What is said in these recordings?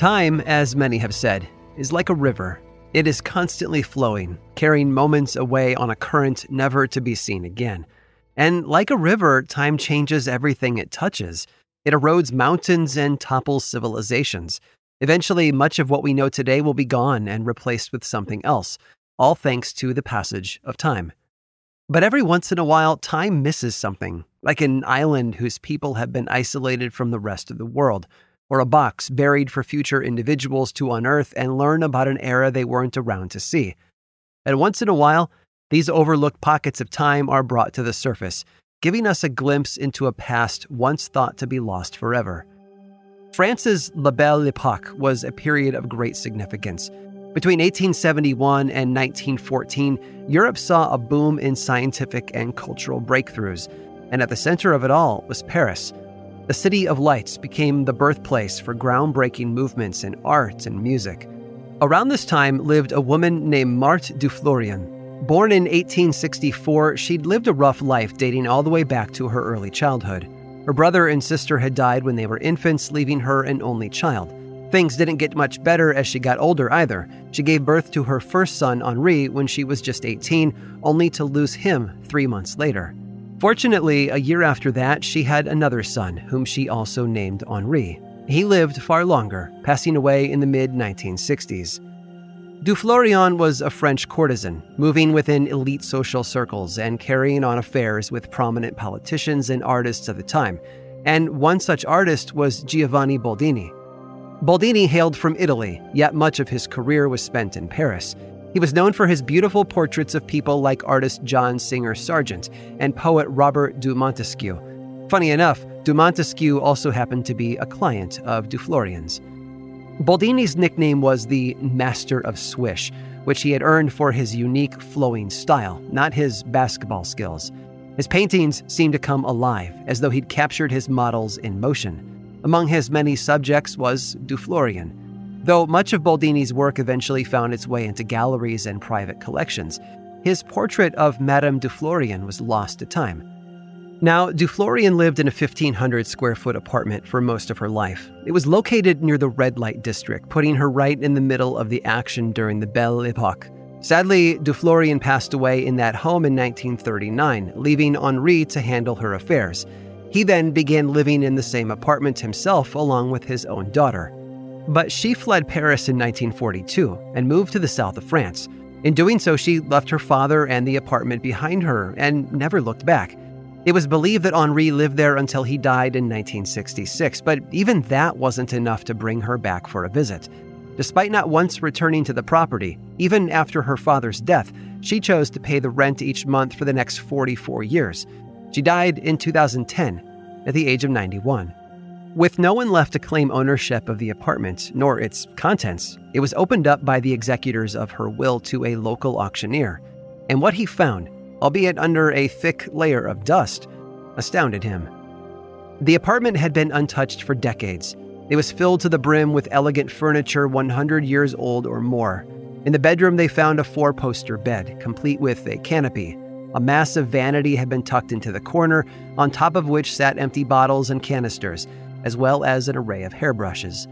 Time, as many have said, is like a river. It is constantly flowing, carrying moments away on a current never to be seen again. And like a river, time changes everything it touches. It erodes mountains and topples civilizations. Eventually, much of what we know today will be gone and replaced with something else, all thanks to the passage of time. But every once in a while, time misses something, like an island whose people have been isolated from the rest of the world or a box buried for future individuals to unearth and learn about an era they weren't around to see. And once in a while, these overlooked pockets of time are brought to the surface, giving us a glimpse into a past once thought to be lost forever. France's La Belle Epoque was a period of great significance. Between 1871 and 1914, Europe saw a boom in scientific and cultural breakthroughs, and at the center of it all was Paris, the City of Lights became the birthplace for groundbreaking movements in art and music. Around this time lived a woman named Marthe de Florian. Born in 1864, she'd lived a rough life dating all the way back to her early childhood. Her brother and sister had died when they were infants, leaving her an only child. Things didn't get much better as she got older either. She gave birth to her first son, Henri, when she was just 18, only to lose him three months later. Fortunately, a year after that, she had another son, whom she also named Henri. He lived far longer, passing away in the mid 1960s. de Florian was a French courtesan, moving within elite social circles and carrying on affairs with prominent politicians and artists of the time. And one such artist was Giovanni Boldini. Boldini hailed from Italy, yet much of his career was spent in Paris. He was known for his beautiful portraits of people like artist John Singer Sargent and poet Robert de Montesquiou. Funny enough, de Montesquiou also happened to be a client of Duflorian's. Boldini's nickname was the Master of Swish, which he had earned for his unique flowing style, not his basketball skills. His paintings seemed to come alive, as though he'd captured his models in motion. Among his many subjects was de Florian, Though much of Boldini's work eventually found its way into galleries and private collections, his portrait of Madame de Florian was lost to time. Now, de Florian lived in a 1,500 square foot apartment for most of her life. It was located near the red light district, putting her right in the middle of the action during the Belle Epoque. Sadly, de Florian passed away in that home in 1939, leaving Henri to handle her affairs. He then began living in the same apartment himself, along with his own daughter. But she fled Paris in 1942 and moved to the south of France. In doing so, she left her father and the apartment behind her and never looked back. It was believed that Henri lived there until he died in 1966, but even that wasn't enough to bring her back for a visit. Despite not once returning to the property, even after her father's death, she chose to pay the rent each month for the next 44 years. She died in 2010 at the age of 91. With no one left to claim ownership of the apartment, nor its contents, it was opened up by the executors of her will to a local auctioneer. And what he found, albeit under a thick layer of dust, astounded him. The apartment had been untouched for decades. It was filled to the brim with elegant furniture 100 years old or more. In the bedroom, they found a four poster bed, complete with a canopy. A massive vanity had been tucked into the corner, on top of which sat empty bottles and canisters, as well as an array of hairbrushes.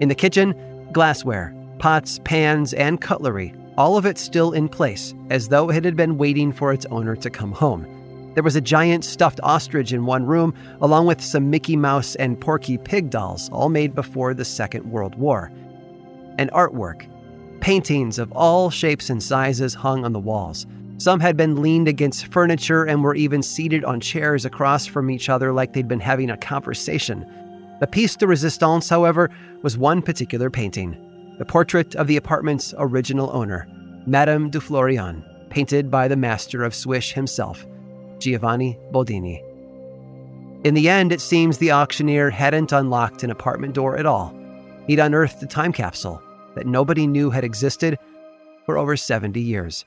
In the kitchen, glassware, pots, pans, and cutlery, all of it still in place, as though it had been waiting for its owner to come home. There was a giant stuffed ostrich in one room, along with some Mickey Mouse and Porky Pig dolls, all made before the Second World War. And artwork. Paintings of all shapes and sizes hung on the walls. Some had been leaned against furniture and were even seated on chairs across from each other like they'd been having a conversation. The piece de resistance, however, was one particular painting the portrait of the apartment's original owner, Madame de Florian, painted by the master of Swish himself, Giovanni Boldini. In the end, it seems the auctioneer hadn't unlocked an apartment door at all. He'd unearthed a time capsule that nobody knew had existed for over 70 years.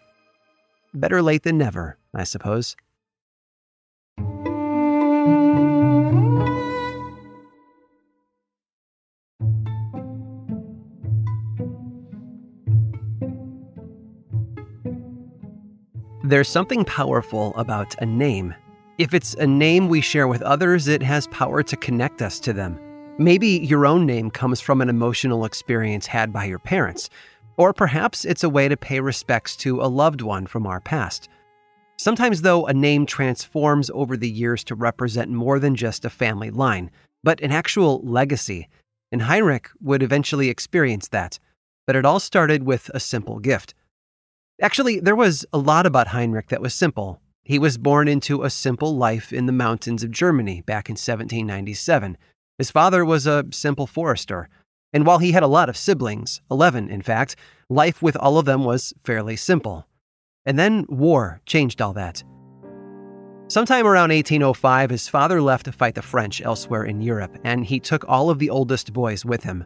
Better late than never, I suppose. There's something powerful about a name. If it's a name we share with others, it has power to connect us to them. Maybe your own name comes from an emotional experience had by your parents, or perhaps it's a way to pay respects to a loved one from our past. Sometimes, though, a name transforms over the years to represent more than just a family line, but an actual legacy. And Heinrich would eventually experience that. But it all started with a simple gift. Actually, there was a lot about Heinrich that was simple. He was born into a simple life in the mountains of Germany back in 1797. His father was a simple forester, and while he had a lot of siblings, 11 in fact, life with all of them was fairly simple. And then war changed all that. Sometime around 1805, his father left to fight the French elsewhere in Europe, and he took all of the oldest boys with him.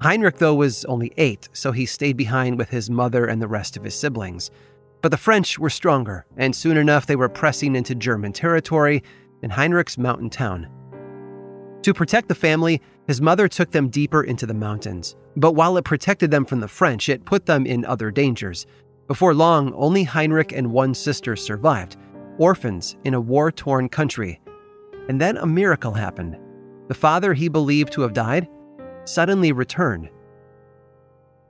Heinrich, though, was only eight, so he stayed behind with his mother and the rest of his siblings. But the French were stronger, and soon enough they were pressing into German territory in Heinrich's mountain town. To protect the family, his mother took them deeper into the mountains. But while it protected them from the French, it put them in other dangers. Before long, only Heinrich and one sister survived, orphans in a war torn country. And then a miracle happened. The father he believed to have died suddenly returned.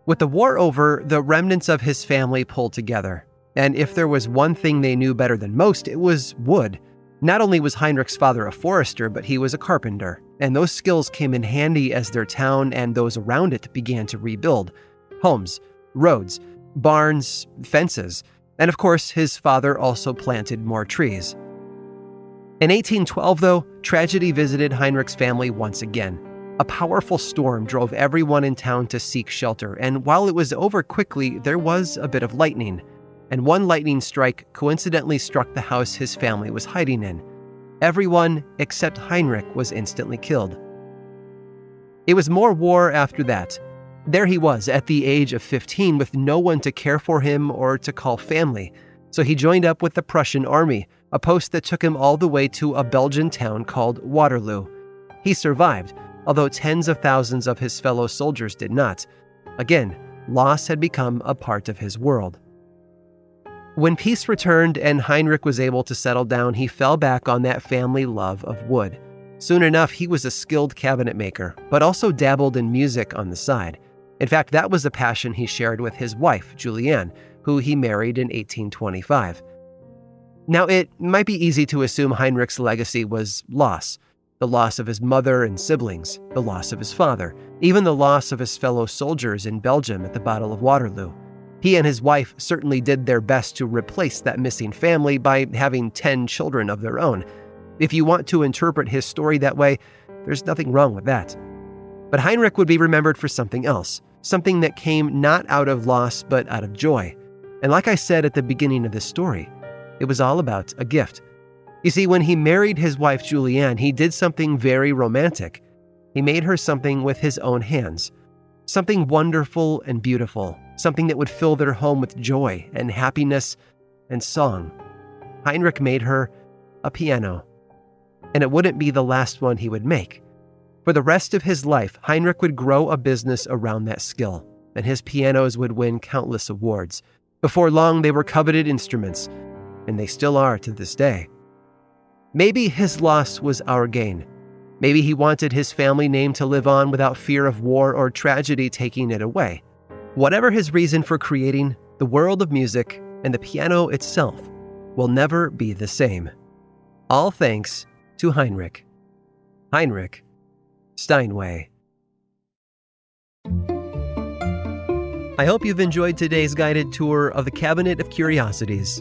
With the war over, the remnants of his family pulled together. And if there was one thing they knew better than most, it was wood. Not only was Heinrich's father a forester, but he was a carpenter, and those skills came in handy as their town and those around it began to rebuild homes, roads, barns, fences, and of course, his father also planted more trees. In 1812, though, tragedy visited Heinrich's family once again. A powerful storm drove everyone in town to seek shelter, and while it was over quickly, there was a bit of lightning. And one lightning strike coincidentally struck the house his family was hiding in. Everyone except Heinrich was instantly killed. It was more war after that. There he was at the age of 15 with no one to care for him or to call family. So he joined up with the Prussian army, a post that took him all the way to a Belgian town called Waterloo. He survived, although tens of thousands of his fellow soldiers did not. Again, loss had become a part of his world. When peace returned and Heinrich was able to settle down, he fell back on that family love of wood. Soon enough, he was a skilled cabinet maker, but also dabbled in music on the side. In fact, that was a passion he shared with his wife, Juliane, who he married in 1825. Now, it might be easy to assume Heinrich's legacy was loss the loss of his mother and siblings, the loss of his father, even the loss of his fellow soldiers in Belgium at the Battle of Waterloo. He and his wife certainly did their best to replace that missing family by having 10 children of their own. If you want to interpret his story that way, there's nothing wrong with that. But Heinrich would be remembered for something else, something that came not out of loss but out of joy. And like I said at the beginning of this story, it was all about a gift. You see, when he married his wife Juliane, he did something very romantic. He made her something with his own hands, something wonderful and beautiful, something that would fill their home with joy and happiness and song. Heinrich made her a piano, and it wouldn't be the last one he would make. For the rest of his life, Heinrich would grow a business around that skill, and his pianos would win countless awards. Before long, they were coveted instruments, and they still are to this day. Maybe his loss was our gain. Maybe he wanted his family name to live on without fear of war or tragedy taking it away. Whatever his reason for creating, the world of music and the piano itself will never be the same. All thanks to Heinrich. Heinrich Steinway. I hope you've enjoyed today's guided tour of the Cabinet of Curiosities.